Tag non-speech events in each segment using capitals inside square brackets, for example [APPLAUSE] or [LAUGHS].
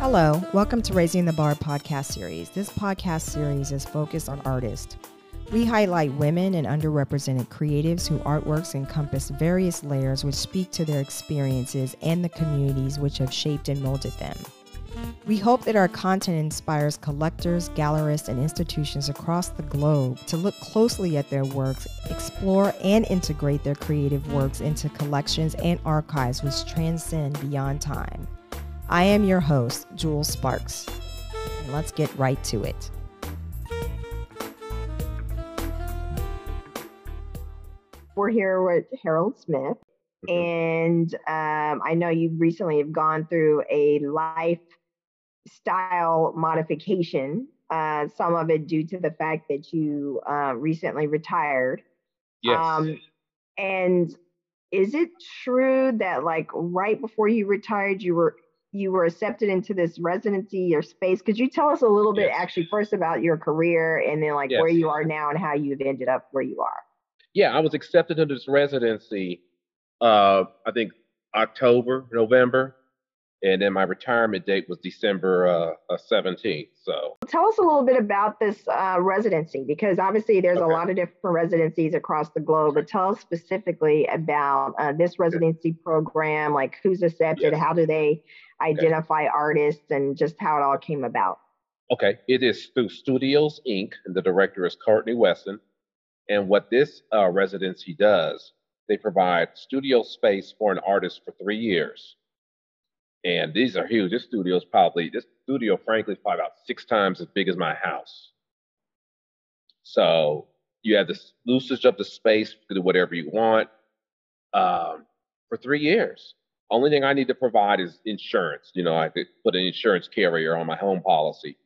Hello, welcome to Raising the Bar podcast series. This podcast series is focused on artists. We highlight women and underrepresented creatives whose artworks encompass various layers which speak to their experiences and the communities which have shaped and molded them. We hope that our content inspires collectors, gallerists, and institutions across the globe to look closely at their works, explore and integrate their creative works into collections and archives which transcend beyond time. I am your host, Jewell Sparks. And let's get right to it. We're here with Harold Smith, mm-hmm. and um, I know you recently have gone through a lifestyle modification. Uh, some of it due to the fact that you uh, recently retired. Yes. Um, and is it true that like right before you retired, you were you were accepted into this residency or space. Could you tell us a little bit yes. actually first about your career and then like yes. where you are now and how you've ended up where you are? Yeah, I was accepted into this residency uh I think October, November. And then my retirement date was December uh, 17th. So tell us a little bit about this uh, residency because obviously there's okay. a lot of different residencies across the globe. But tell us specifically about uh, this residency okay. program, like who's accepted, yes. how do they identify okay. artists and just how it all came about. Okay, it is through Studios Inc. and the director is Courtney Wesson. And what this uh, residency does, they provide studio space for an artist for three years. And these are huge. This studio is probably this studio, frankly, is probably about six times as big as my house. So you have the usage of the space, can do whatever you want um, for three years. Only thing I need to provide is insurance. You know, I could put an insurance carrier on my home policy,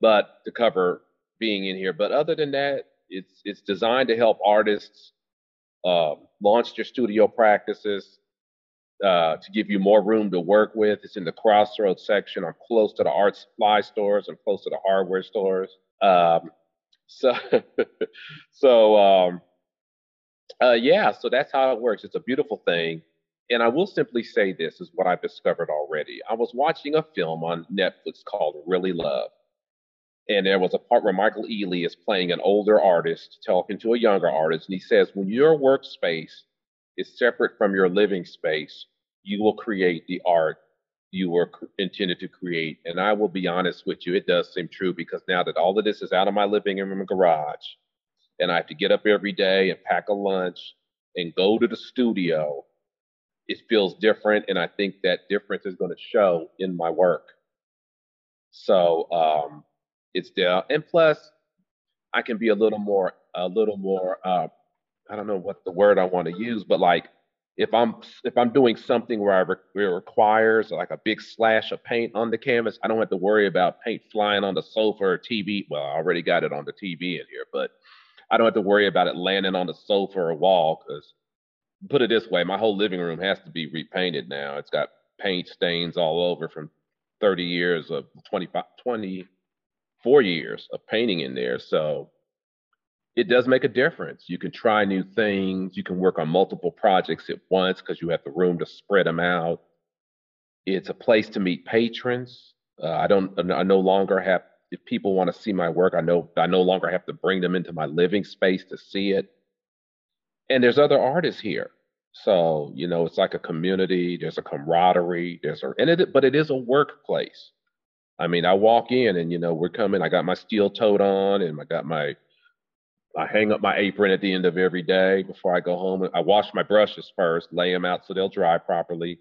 but to cover being in here. But other than that, it's it's designed to help artists uh, launch their studio practices, uh, to give you more room to work with. It's in the crossroads section. I'm close to the art supply stores. I'm close to the hardware stores. Um, so, [LAUGHS] so um, uh, yeah. So that's how it works. It's a beautiful thing. And I will simply say this is what I've discovered already. I was watching a film on Netflix called Really Love. And there was a part where Michael Ealy is playing an older artist talking to a younger artist. And he says, when your workspace is separate from your living space, you will create the art you were intended to create. And I will be honest with you, it does seem true because now that all of this is out of my living room and garage, and I have to get up every day and pack a lunch and go to the studio it feels different, and I think that difference is going to show in my work. So um, it's there, and plus, I can be a little more, a little more. Uh, I don't know what the word I want to use, but like if I'm if I'm doing something where I re- it requires like a big slash of paint on the canvas, I don't have to worry about paint flying on the sofa or TV. Well, I already got it on the TV in here, but I don't have to worry about it landing on the sofa or wall because put it this way, my whole living room has to be repainted now. It's got paint stains all over from 30 years of 25, 24 years of painting in there. So it does make a difference. You can try new things. You can work on multiple projects at once because you have the room to spread them out. It's a place to meet patrons. Uh, I don't. I no longer have. If people want to see my work, I know I no longer have to bring them into my living space to see it and there's other artists here. So, you know, it's like a community, there's a camaraderie, there's a, and it, but it is a workplace. I mean, I walk in and, you know, we're coming, I got my steel toed on and I got my, I hang up my apron at the end of every day before I go home. I wash my brushes first, lay them out so they'll dry properly,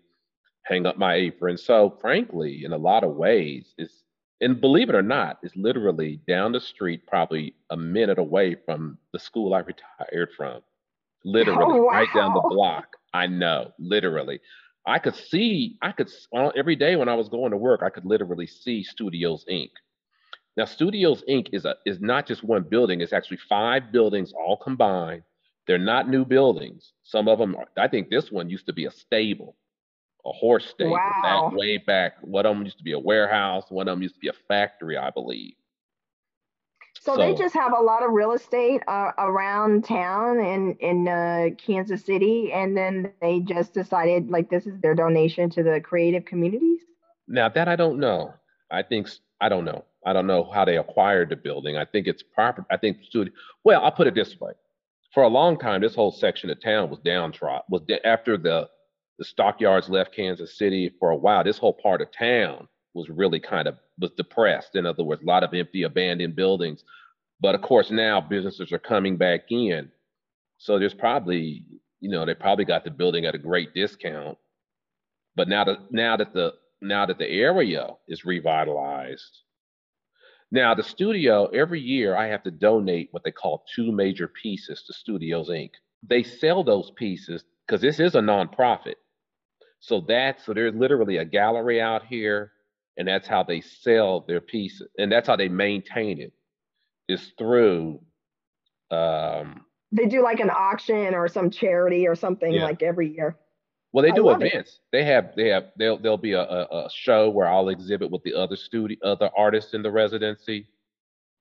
hang up my apron. So, frankly, in a lot of ways, it's, and believe it or not, it's literally down the street, probably a minute away from the school I retired from literally oh, wow. right down the block. I know, literally. I could see, I could every day when I was going to work, I could literally see Studios Inc. Now, Studios Inc. is a is not just one building; it's actually five buildings all combined. They're not new buildings. Some of them, are, I think, this one used to be a stable, a horse stable, wow. back, way back. One of them used to be a warehouse. One of them used to be a factory, I believe. So, so, they just have a lot of real estate uh, around town in in uh, Kansas City, and then they just decided like this is their donation to the creative communities. Now that I don't know. I think I don't know. I don't know how they acquired the building. I think it's proper. I think studio. Well, I'll put it this way: for a long time, this whole section of town was downtrodden. Was de- after the the stockyards left Kansas City for a while. This whole part of town was really kind of was depressed. In other words, a lot of empty, abandoned buildings. But of course, now businesses are coming back in. So there's probably, you know, they probably got the building at a great discount. But now that now that the now that the area is revitalized, now the studio every year I have to donate what they call two major pieces to Studios Inc. They sell those pieces because this is a nonprofit. So that's so there's literally a gallery out here, and that's how they sell their pieces, and that's how they maintain it. Is through. Um, they do like an auction or some charity or something yeah. like every year. Well, they do events. It. They have they have they'll there'll be a, a, a, show where I'll exhibit with the other studio other artists in the residency.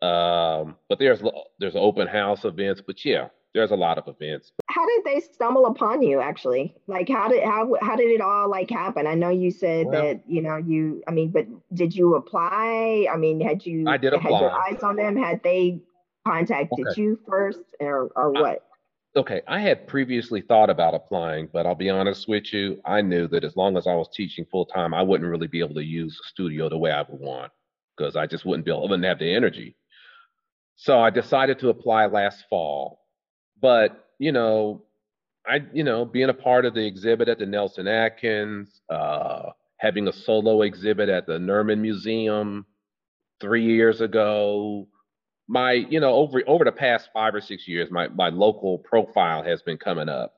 Um, but there's there's open house events. But yeah, there's a lot of events. How did they stumble upon you actually? Like how did how how did it all like happen? I know you said well, that, you know, you I mean, but did you apply? I mean, had you I did apply. had your eyes on them? Had they contacted okay. you first or or what? I, okay, I had previously thought about applying, but I'll be honest with you, I knew that as long as I was teaching full time, I wouldn't really be able to use studio the way I would want because I just wouldn't be able, I wouldn't have the energy. So I decided to apply last fall but you know, I you know being a part of the exhibit at the Nelson Atkins, uh, having a solo exhibit at the Nerman Museum three years ago. My you know over over the past five or six years, my my local profile has been coming up.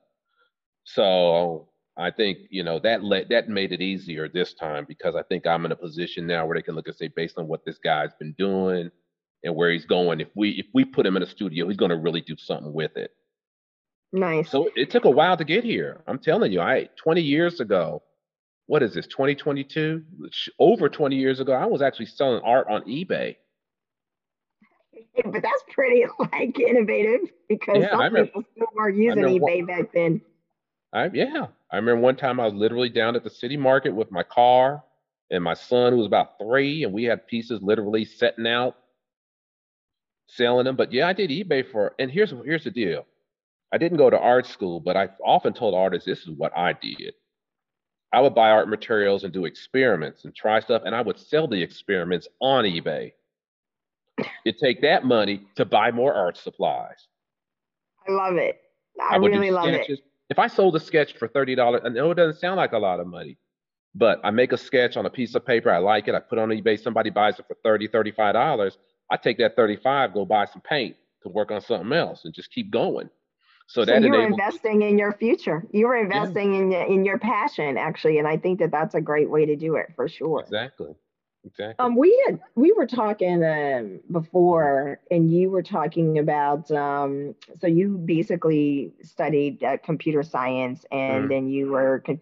So I think you know that let that made it easier this time because I think I'm in a position now where they can look and say based on what this guy's been doing and where he's going. If we if we put him in a studio, he's going to really do something with it. Nice. So it took a while to get here. I'm telling you, I 20 years ago. What is this? 2022? Over 20 years ago, I was actually selling art on eBay. [LAUGHS] But that's pretty like innovative because yeah, some remember, people still were using eBay one, back then. I, yeah, I remember one time I was literally down at the city market with my car and my son who was about three, and we had pieces literally setting out selling them. But yeah, I did eBay for, and here's here's the deal. I didn't go to art school, but I often told artists this is what I did. I would buy art materials and do experiments and try stuff, and I would sell the experiments on eBay. You take that money to buy more art supplies. I love it. I, I really love it. If I sold a sketch for thirty dollars, I know oh, it doesn't sound like a lot of money, but I make a sketch on a piece of paper. I like it. I put it on eBay. Somebody buys it for 30 35 dollars. I take that 35, go buy some paint to work on something else, and just keep going. So, so you were investing in your future. You were investing yeah. in in your passion, actually, and I think that that's a great way to do it for sure. Exactly. Exactly. Um, we had we were talking um, before, and you were talking about um, so you basically studied uh, computer science, and mm. then you were com-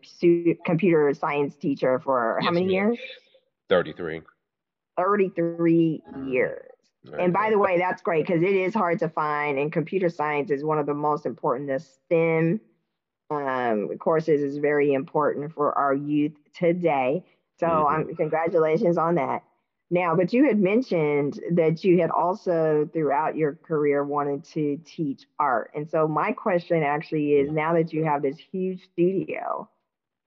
computer science teacher for yes, how many years? Thirty three. Thirty three years. And by the way, that's great because it is hard to find, and computer science is one of the most important. The STEM um, courses is very important for our youth today. So, mm-hmm. um, congratulations on that. Now, but you had mentioned that you had also throughout your career wanted to teach art. And so, my question actually is now that you have this huge studio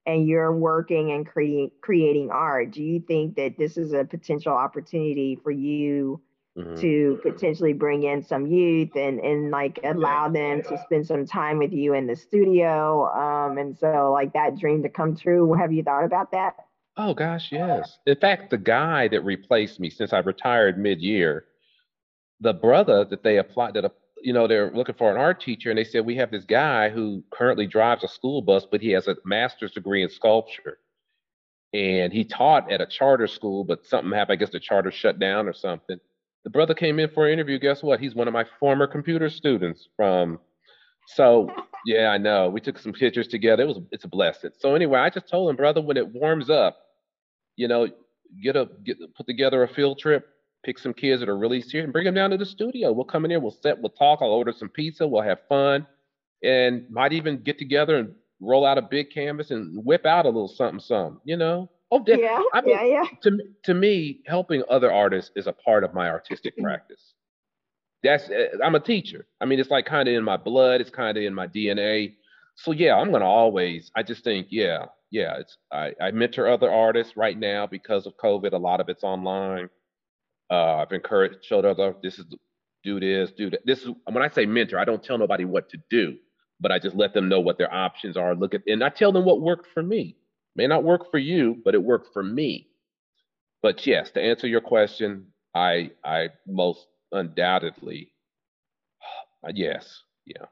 and you're working and creating creating art, do you think that this is a potential opportunity for you? mm-hmm. to potentially bring in some youth and and like allow them to spend some time with you in the studio um and so like that dream to come true have you thought about that oh gosh yes in fact the guy that replaced me since i retired mid-year the brother that they applied that you know they're looking for an art teacher and they said we have this guy who currently drives a school bus but he has a master's degree in sculpture and he taught at a charter school but something happened i guess the charter shut down or something the brother came in for an interview. Guess what? He's one of my former computer students from. So yeah, I know. We took some pictures together. It was it's a blessing. So anyway, I just told him, brother, when it warms up, you know, get a get put together a field trip, pick some kids that are really serious, and bring them down to the studio. We'll come in here, we'll set, we'll talk. I'll order some pizza. We'll have fun, and might even get together and roll out a big canvas and whip out a little something, some. You know, Oh, yeah, I mean, yeah, yeah. To to me, helping other artists is a part of my artistic [CLEARS THROAT] practice. That's eh, I'm a teacher. I mean, it's like kind of in my blood. It's kind of in my DNA. So yeah, I'm gonna always. I just think, yeah, yeah. It's I, I mentor other artists right now because of COVID. A lot of it's online. Uh, I've encouraged, showed other. This is do this, do that. This is when I say mentor. I don't tell nobody what to do, but I just let them know what their options are. Look at and I tell them what worked for me. May not work for you, but it worked for me. But yes, to answer your question, I I most undoubtedly [SIGHS] yes, yeah.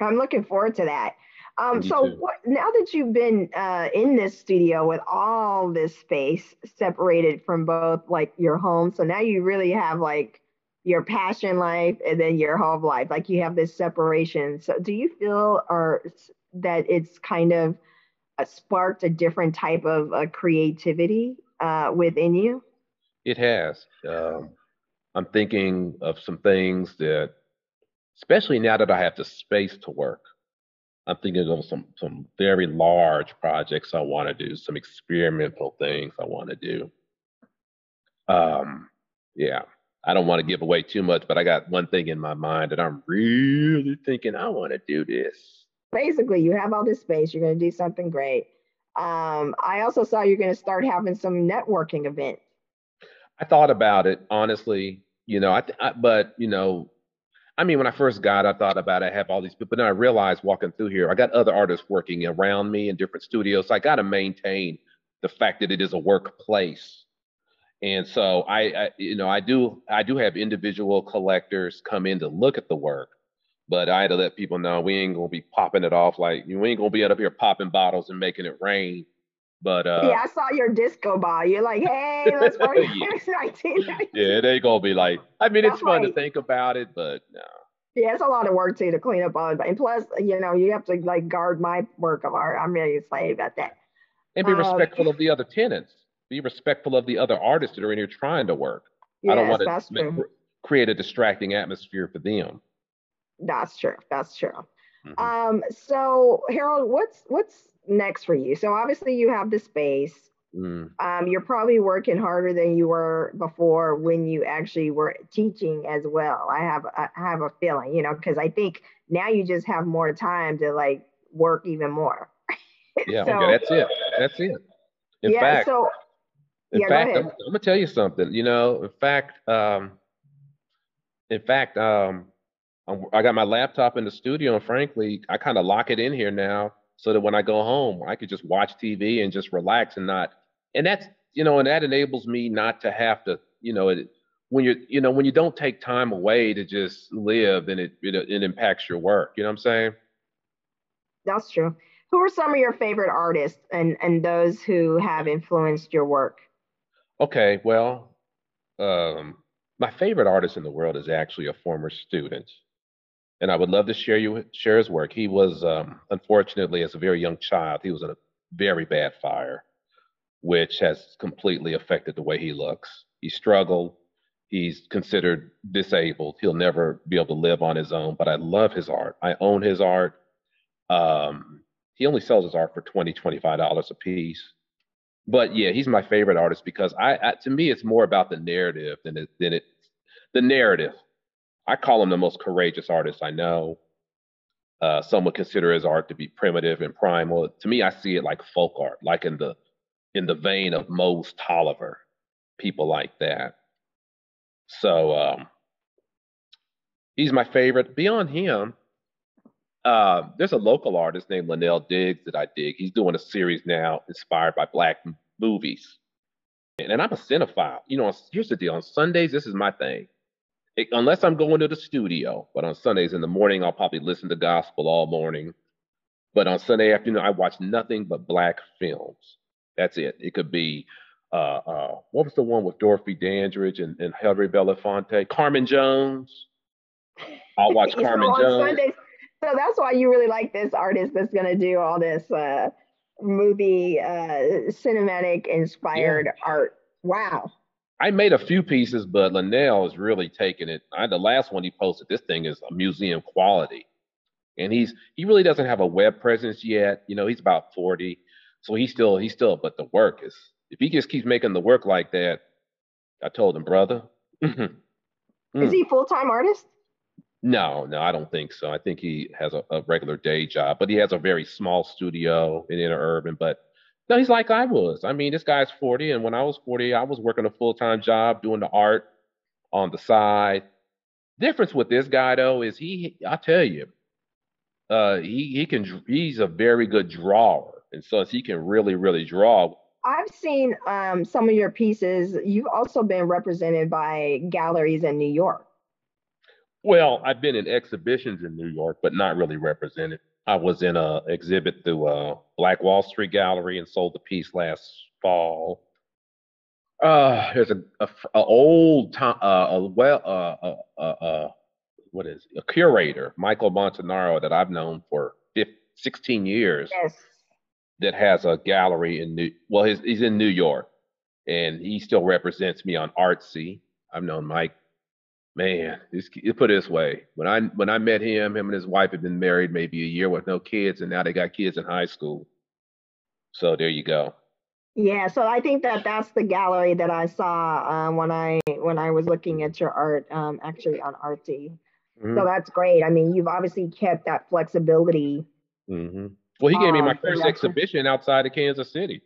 I'm looking forward to that. Um, so what, now that you've been uh, in this studio with all this space separated from both like your home, so now you really have like your passion life and then your home life, like you have this separation. So do you feel or that it's kind of sparked a different type of uh, creativity uh, within you? It has. Um, I'm thinking of some things that, especially now that I have the space to work, I'm thinking of some some very large projects I want to do, some experimental things I want to do. Um, yeah, I don't want to give away too much, but I got one thing in my mind that I'm really thinking I want to do this. Basically you have all this space you're going to do something great. Um, i also saw you're going to start having some networking events i thought about it honestly you know I, I, but you know i mean when i first got i thought about it, i have all these people but then i realized walking through here i got other artists working around me in different studios so i got to maintain the fact that it is a workplace and so I, I you know i do i do have individual collectors come in to look at the work but I had to let people know we ain't gonna be popping it off like you ain't gonna be out up here popping bottles and making it rain. But uh, yeah, I saw your disco ball. You're like, hey, let's [LAUGHS] party. yeah. [LAUGHS] yeah, it ain't gonna be like. I mean, That's it's fun to think about it, but no. Yeah, it's a lot of work too to clean up all. And plus, you know, you have to like guard my work of art. I'm really excited about that. And be um, respectful of the other tenants. Be respectful of the other artists that are in here trying to work. Yes, I don't want to create a distracting atmosphere for them. That's true. That's true. Mm-hmm. Um, so Harold, what's what's next for you? So obviously you have the space. Mm. Um, you're probably working harder than you were before when you actually were teaching as well. I have I have a feeling, you know, because I think now you just have more time to like work even more. [LAUGHS] yeah, so, okay, that's it. That's it. In yeah, fact, so in yeah, fact, I'm, I'm, gonna tell you something. You know, in fact, um, in fact, um, I got my laptop in the studio, and frankly, I kind of lock it in here now so that when I go home, I could just watch TV and just relax and not. And that's you know, and that enables me not to have to, you know, it, when you're, you know, when you don't take time away to just live, then it, it it impacts your work. You know what I'm saying? That's true. Who are some of your favorite artists and and those who have influenced your work? Okay, well, um, my favorite artist in the world is actually a former student and I would love to share you share his work. He was um, unfortunately, as a very young child, he was in a very bad fire, which has completely affected the way he looks. He struggled. He's considered disabled. He'll never be able to live on his own. But I love his art. I own his art. Um, he only sells his art for 20 $25 a piece. But yeah, he's my favorite artist because I, I to me it's more about the narrative than it than it the narrative I call him the most courageous artist I know. Uh, some would consider his art to be primitive and primal. To me, I see it like folk art, like in the in the vein of Mose Tolliver, people like that. So um, he's my favorite. Beyond him, uh, there's a local artist named Linnell Diggs that I dig. He's doing a series now inspired by black movies. And, and I'm a cinephile. You know, here's the deal. On Sundays, this is my thing it, unless I'm going to the studio. But on Sundays in the morning, I'll probably listen to gospel all morning. But on Sunday afternoon, I watch nothing but black films. That's it. It could be uh, uh, what was the one with Dorothy Dandridge and, and Harry Belafonte? Carmen Jones. I'll watch [LAUGHS] Carmen so Jones. Sundays, so that's why you really like this artist that's going to do all this uh, movie, uh, cinematic inspired yeah. art. Wow. I made a few pieces, but Linnell is really taking it. I, the last one he posted, this thing is a museum quality, and he's he really doesn't have a web presence yet. You know, he's about forty, So he's still he's still, but the work is if he just keeps making the work like that, I told him, brother. [LAUGHS] is he mm. full time artist? No, no, I don't think so. I think he has a, a, regular day job, but he has a very small studio in inner urban. But no, he's like I was. I mean, this guy's 40, and when I was 40, I was working a full time job doing the art on the side. Difference with this guy though is he, I tell you, uh, he he can he's a very good drawer, and so he can really really draw. I've seen um, some of your pieces. You've also been represented by galleries in New York. Well, I've been in exhibitions in New York, but not really represented. I was in a exhibit through uh, Black Wall Street Gallery and sold the piece last fall. Uh, there's a, a, a old time, uh, a well, uh, uh, uh, uh, what is it? a curator, Michael Montanaro, that I've known for 15, 16 years. Yes. That has a gallery in New. Well, he's he's in New York, and he still represents me on Artsy. I've known Mike man, this, put it this way: when I when I met him, him and his wife had been married maybe a year with no kids, and now they got kids in high school. So there you go. Yeah, so I think that that's the gallery that I saw um, when I when I was looking at your art, um, actually on Artsy. Mm-hmm. So that's great. I mean, you've obviously kept that flexibility. Mm-hmm. Well, he gave me my um, first exhibition outside of Kansas City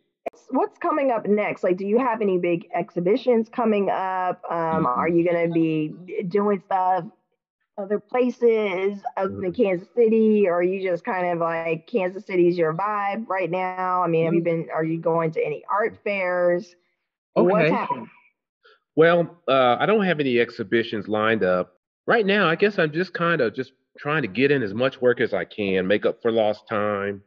what's coming up next? Like, do you have any big exhibitions coming up? Um, mm-hmm. Are you going to be doing stuff other places other than mm-hmm. Kansas City, or are you just kind of like Kansas City's your vibe right now? I mean, have you mm-hmm. been? Are you going to any art fairs? Okay. What's happening? Well, uh, I don't have any exhibitions lined up right now. I guess I'm just kind of just trying to get in as much work as I can, make up for lost time.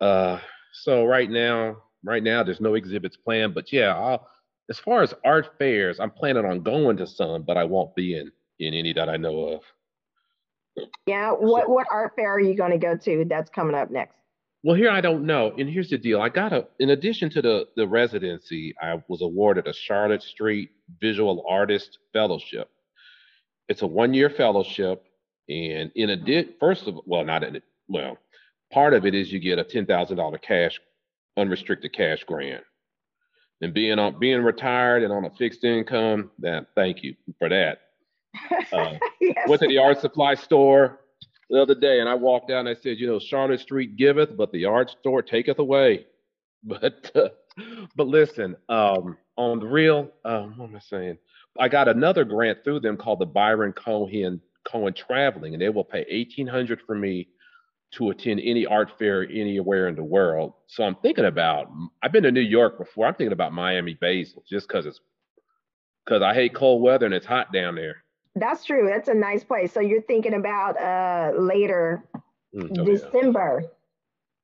Uh, so right now, right now there's no exhibits planned, but yeah, I'll, as far as art fairs, I'm planning on going to some, but I won't be in in any that I know of. Yeah, what so, what art fair are you going to go to that's coming up next? Well, here I don't know, and here's the deal: I got a, in addition to the the residency, I was awarded a Charlotte Street Visual Artist Fellowship. It's a one year fellowship, and in a addition, first of well, not in it, well, part of it is you get a ten thousand dollar cash unrestricted cash grant. And being on being retired and on a fixed income, that thank you for that. [LAUGHS] Uh, yes. Went to the art supply store the other day and I walked down and I said, you know, Charlotte Street giveth, but the art store taketh away. [LAUGHS] But uh, but listen, um, on the real, um, what am I saying? I got another grant through them called the Byron Cohen Cohen Traveling, and they will pay eighteen hundred for me to attend any art fair anywhere in the world. So I'm thinking about. I've been to New York before. I'm thinking about Miami Basel just because it's because I hate cold weather and it's hot down there. That's true. That's a nice place. So you're thinking about uh later mm, oh, December. Yeah.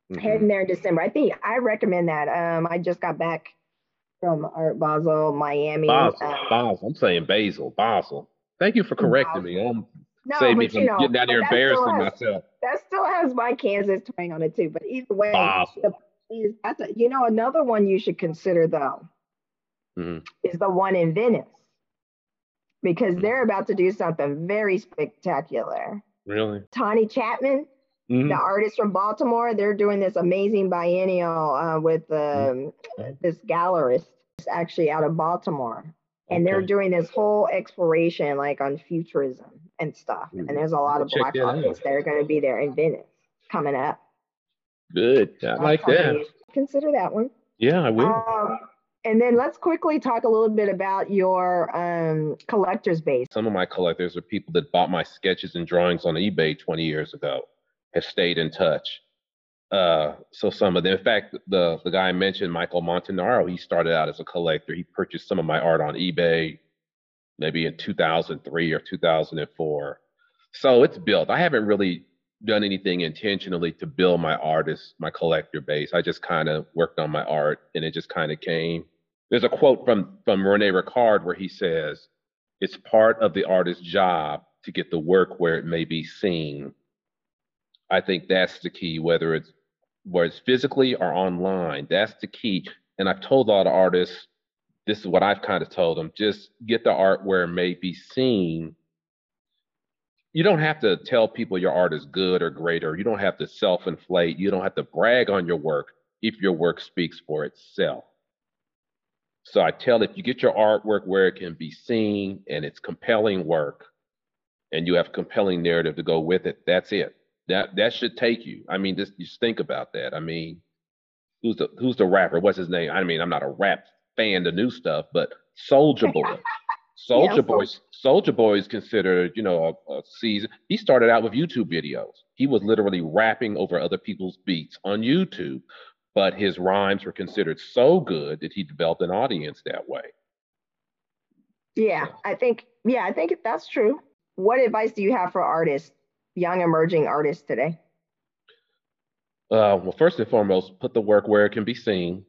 Mm-hmm. Heading there in December. I think I recommend that. Um, I just got back from Art Basel, Miami. Basel, uh, Basel. I'm saying Basel, Basel. Thank you for correcting Basel. me. I'm no, save me from you know, getting out here embarrassing has, myself. That still has my Kansas twang on it too. But either way, the, a, you know another one you should consider though mm-hmm. is the one in Venice because mm-hmm. they're about to do something very spectacular. Really, Tawny Chatmon. Mm-hmm. The artist from Baltimore, they're doing this amazing biennial uh, with um, mm-hmm. this gallerist actually out of Baltimore and okay. they're doing this whole exploration like on futurism and stuff. Mm-hmm. And there's a lot of Check black artists that are going to be there in Venice coming up. Good, I like that. Consider that one. Yeah, I will. Um, and then let's quickly talk a little bit about your um, collectors base. Some of my collectors are people that bought my sketches and drawings on eBay 20 years ago, have stayed in touch. Uh, so some of them, in fact, the the guy I mentioned, Michael Montanaro, he started out as a collector. He purchased some of my art on eBay, maybe in 2003 or 2004. So it's built. I haven't really done anything intentionally to build my artist, my collector base. I just kind of worked on my art, and it just kind of came. There's a quote from from Rene Ricard where he says, "It's part of the artist's job to get the work where it may be seen." I think that's the key, whether it's whether it's physically or online. That's the key. And I've told a lot of artists, this is what I've kind of told them: just get the art where it may be seen. You don't have to tell people your art is good or great, or you don't have to self-inflate. You don't have to brag on your work. if your work speaks for itself. So I tell if you get your artwork where it can be seen and it's compelling work and you have a compelling narrative to go with it, that's it. That that should take you. I mean, just just think about that. I mean, who's the who's the rapper? What's his name? I mean, I'm not a rap fan, the new stuff, but Soulja Boy. [LAUGHS] Soldier yeah, Boy, Soulja Boy is considered, you know, a, a season. He started out with YouTube videos. He was literally rapping over other people's beats on YouTube but his rhymes were considered so good that he developed an audience that way. Yeah, I think yeah, I think that's true. What advice do you have for artists, young emerging artists today? Uh, well, first and foremost, put the work where it can be seen.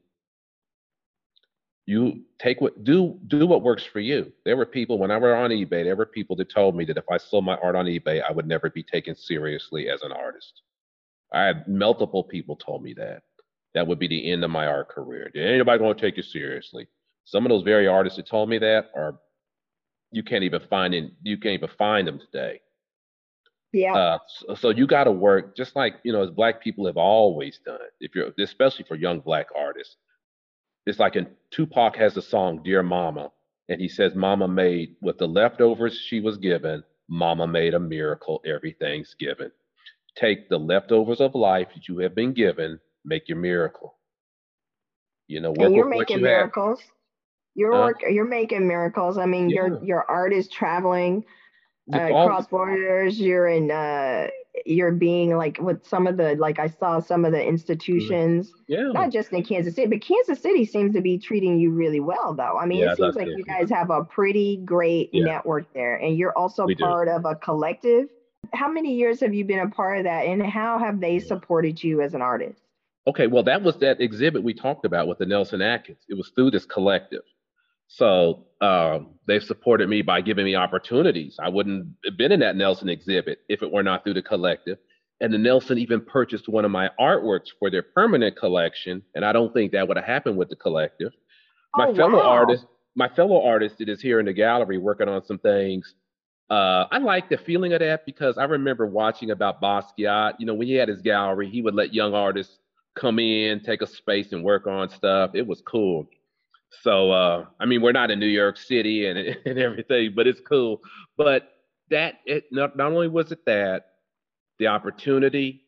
You take what do do what works for you. There were people when I were on eBay. There were people that told me that if I sold my art on eBay, I would never be taken seriously as an artist. I had multiple people told me that that would be the end of my art career. Did anybody going to take you seriously? Some of those very artists that told me that are you can't even find in you can't even find them today. Yeah. Uh, so, so, you got to work just like you know as black people have always done. If you're especially for young black artists, it's like in Tupac has a song "Dear Mama," and he says, "Mama made with the leftovers she was given. Mama made a miracle every Thanksgiving. Take the leftovers of life that you have been given make your miracle. You know, and you're making you miracles. Have. You're work, you're making miracles. I mean, yeah. your your art is traveling uh, across borders. You're in uh, you're being like with some of the like I saw some of the mm-hmm. institutions, yeah. not just in Kansas City, but Kansas City seems to be treating you really well, though. I mean, yeah, it seems like you guys have a pretty great yeah. network there, and you're also we part do. of a collective. How many years have you been a part of that, and how have they mm-hmm. supported you as an artist? Okay, well, that was that exhibit we talked about with the Nelson Atkins. It was through this collective. So um, they've supported me by giving me opportunities. I wouldn't have been in that Nelson exhibit if it were not through the collective. And the Nelson even purchased one of my artworks for their permanent collection. And I don't think that would have happened with the collective. My oh, fellow wow. artist, my fellow artist that is here in the gallery working on some things. Uh, I like the feeling of that because I remember watching about Basquiat. You know, when he had his gallery, he would let young artists come in, take a space and work on stuff. It was cool. So uh, I mean, we're not in New York City and [LAUGHS] and everything, but it's cool. But that it not, not only was it that the opportunity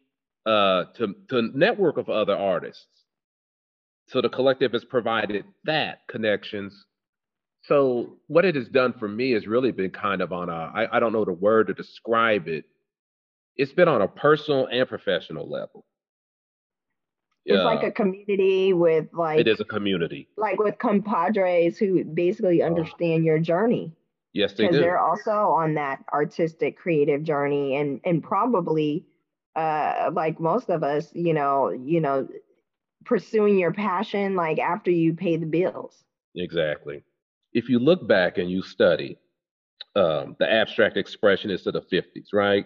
uh, to to network with other artists. So the collective has provided that connections. So what it has done for me has really been kind of on a I, I don't know the word to describe it. It's been on a personal and professional level. It's like a community with like it is a community. Like with compadres who basically uh. understand your journey. Yes, they do. They're also on that artistic creative journey and and probably uh like most of us, you know, you know, pursuing your passion like after you pay the bills. Exactly. If you look back and you study um, the abstract expressionists of the 50s, right?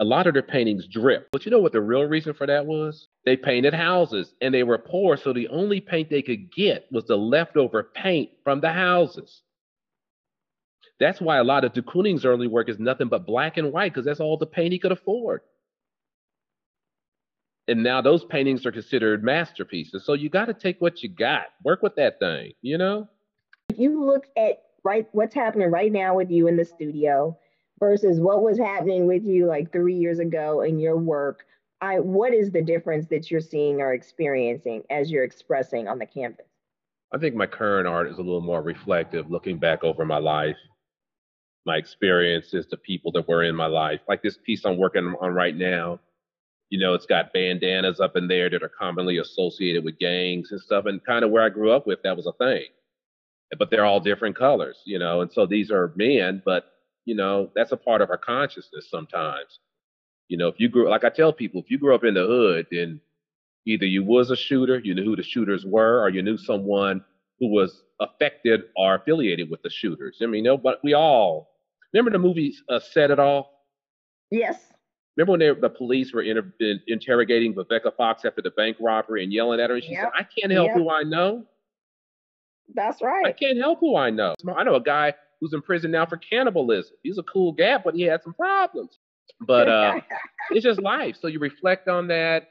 A lot of their paintings drip. But you know what the real reason for that was? They painted houses and they were poor, so the only paint they could get was the leftover paint from the houses. That's why a lot of de Kooning's early work is nothing but black and white, because that's all the paint he could afford. And now those paintings are considered masterpieces. So you got to take what you got, work with that thing, you know? If you look at right what's happening right now with you in the studio, versus what was happening with you like three years ago in your work I, what is the difference that you're seeing or experiencing as you're expressing on the canvas? I think my current art is a little more reflective looking back over my life. My experiences the people that were in my life like this piece i'm working on right now you know it's got bandanas up in there that are commonly associated with gangs and stuff and kind of where i grew up with that was a thing. But they're all different colors you know and so these are men but you know, that's a part of our consciousness sometimes. You know, if you grew like I tell people, if you grew up in the hood, then either you was a shooter, you knew who the shooters were, or you knew someone who was affected or affiliated with the shooters. I mean, you know, but we all remember the movie uh, Set It Off. Yes. Remember when they, the police were inter- in, interrogating Vivica Fox after the bank robbery and yelling at her, and she yep. said, "I can't help yep. who I know." That's right. I can't help who I know. I know a guy who's in prison now for cannibalism. He's a cool guy, but he had some problems. But uh, [LAUGHS] it's just life. So you reflect on that.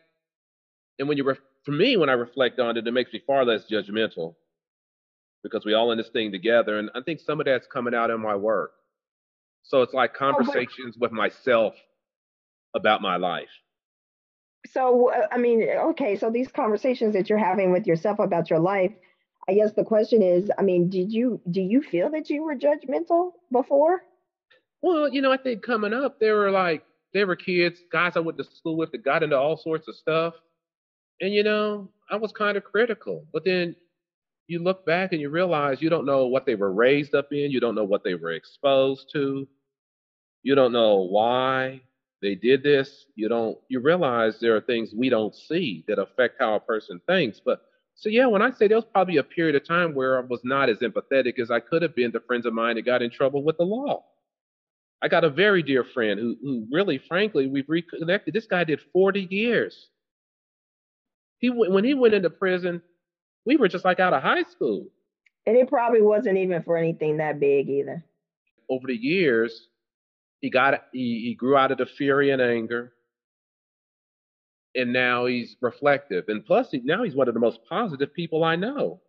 And when you re- for me, when I reflect on it, it makes me far less judgmental because we all in this thing together. And I think some of that's coming out in my work. So it's like conversations oh, with myself about my life. So, uh, I mean, okay, so these conversations that you're having with yourself about your life, I guess the question is, I mean, did you do you feel that you were judgmental before? Well, you know, I think coming up, there were like there were kids, guys I went to school with that got into all sorts of stuff. And you know, I was kind of critical. But then you look back and you realize you don't know what they were raised up in, you don't know what they were exposed to, you don't know why they did this. You don't you realize there are things we don't see that affect how a person thinks. But so yeah, when I say there was probably a period of time where I was not as empathetic as I could have been to friends of mine that got in trouble with the law. I got a very dear friend who, who really, frankly, we've reconnected. This guy did 40 years. He when he went into prison, we were just like out of high school. And it probably wasn't even for anything that big either. Over the years, he got he, he grew out of the fury and anger. And now he's reflective. And plus he, now he's one of the most positive people I know.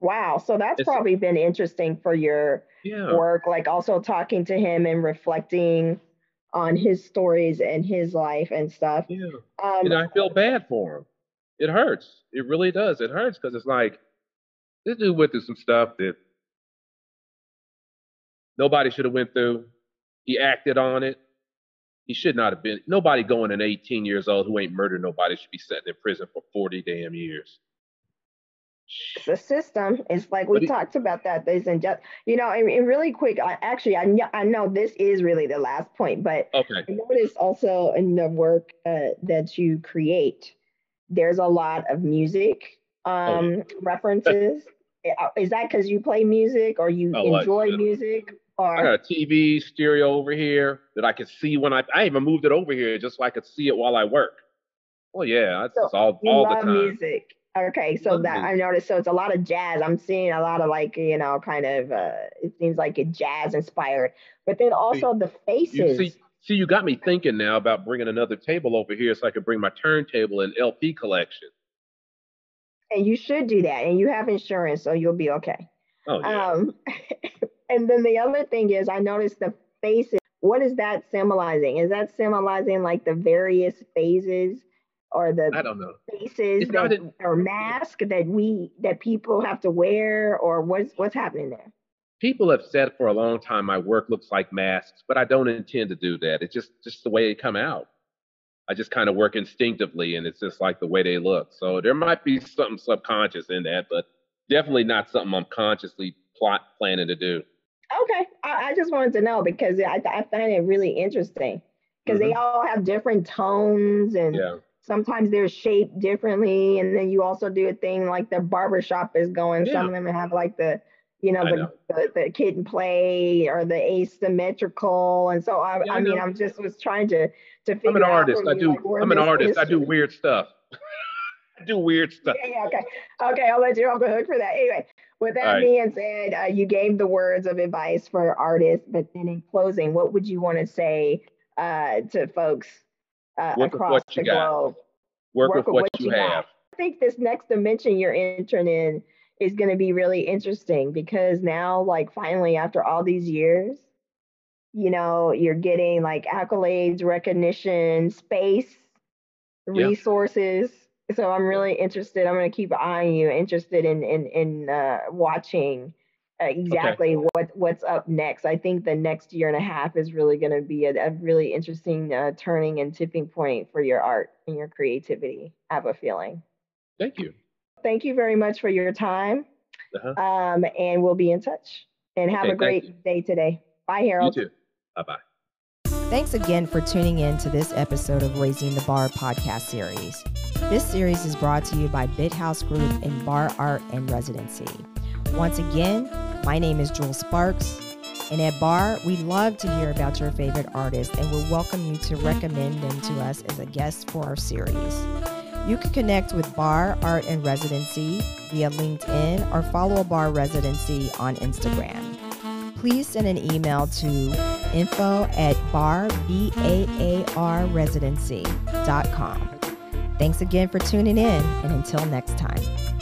Wow. So that's it's, probably been interesting for your yeah. work, like also talking to him and reflecting on his stories and his life and stuff. Yeah. Um, and I feel bad for him it hurts. It really does. It hurts because it's like this dude went through some stuff that nobody should have went through. He acted on it. He should not have been. Nobody going in 18 years old who ain't murdered nobody should be sitting in prison for 40 damn years. The system is like we talked about that. There's just you know, and, and really quick. I, actually, I know I know this is really the last point, but okay. I noticed also in the work uh, that you create there's a lot of music oh, um, oh. references. Is that because you play music or you oh, enjoy music? Or I got a TV stereo over here that I can see when I I even moved it over here just so I could see it while I work. Well, yeah, that's so all, all the time. music. Okay, so that I noticed. So it's a lot of jazz. I'm seeing a lot of like you know, kind of. Uh, it seems like it jazz inspired, but then also the faces. See, See, you got me thinking now about bringing another table over here so I could bring my turntable and LP collection. And you should do that. And you have insurance, so you'll be okay. Oh, yeah. Um, [LAUGHS] and then the other thing is, I noticed the faces. What is that symbolizing? Is that symbolizing like the various phases or the I don't know faces that, or mask that we that people have to wear, or what's what's happening there? people have said for a long time my work looks like masks, but I don't intend to do that. It's just just the way it come out. I just kind of work instinctively, and it's just like the way they look. So there might be something subconscious in that, but definitely not something I'm consciously plot planning to do. Okay, I, I just wanted to know because I, I find it really interesting because mm-hmm. they all have different tones and. Yeah. Sometimes they're shaped differently, and then you also do a thing like the barbershop is going. Yeah. Some of them have like the you know, the, the, the, kid and play or the asymmetrical. And so I, yeah, I, I mean, I'm just was trying to, to figure I'm an artist. I do, like, I'm an artist. I do weird stuff. Do weird stuff. Yeah, yeah, okay. Okay. I'll let you off the hook for that. Anyway, with that right. being said, uh, you gave the words of advice for artists, but then in closing, what would you want to say uh, to folks uh, across the globe? Work, Work with, what, what you, have. I think this next dimension you're entering in is going to be really interesting because now, like, finally, after all these years, you know, you're getting like accolades, recognition, space, resources. So I'm really interested. I'm going to keep eyeing you, interested in in in uh, watching uh, exactly okay. what what's up next. I think the next year and a half is really going to be a, a, really interesting uh, turning and tipping point for your art and your creativity. I have a feeling. Thank you. Thank you very much for your time. Uh-huh. Um, and we'll be in touch. And have okay, a great day today. Bye, Harold. You too. Bye bye. Thanks again for tuning in to this episode of Raising the Bar podcast series. This series is brought to you by BitHouse Group in Bar Art and Residency. Once again, my name is Jewell Sparks, and at Bar, we love to hear about your favorite artists and we welcome you to recommend them to us as a guest for our series. You can connect with Bar Art and Residency via LinkedIn or follow a Bar Residency on Instagram. Please send an email to info at bar, B-A-A-R residency.com. Thanks again for tuning in, and until next time.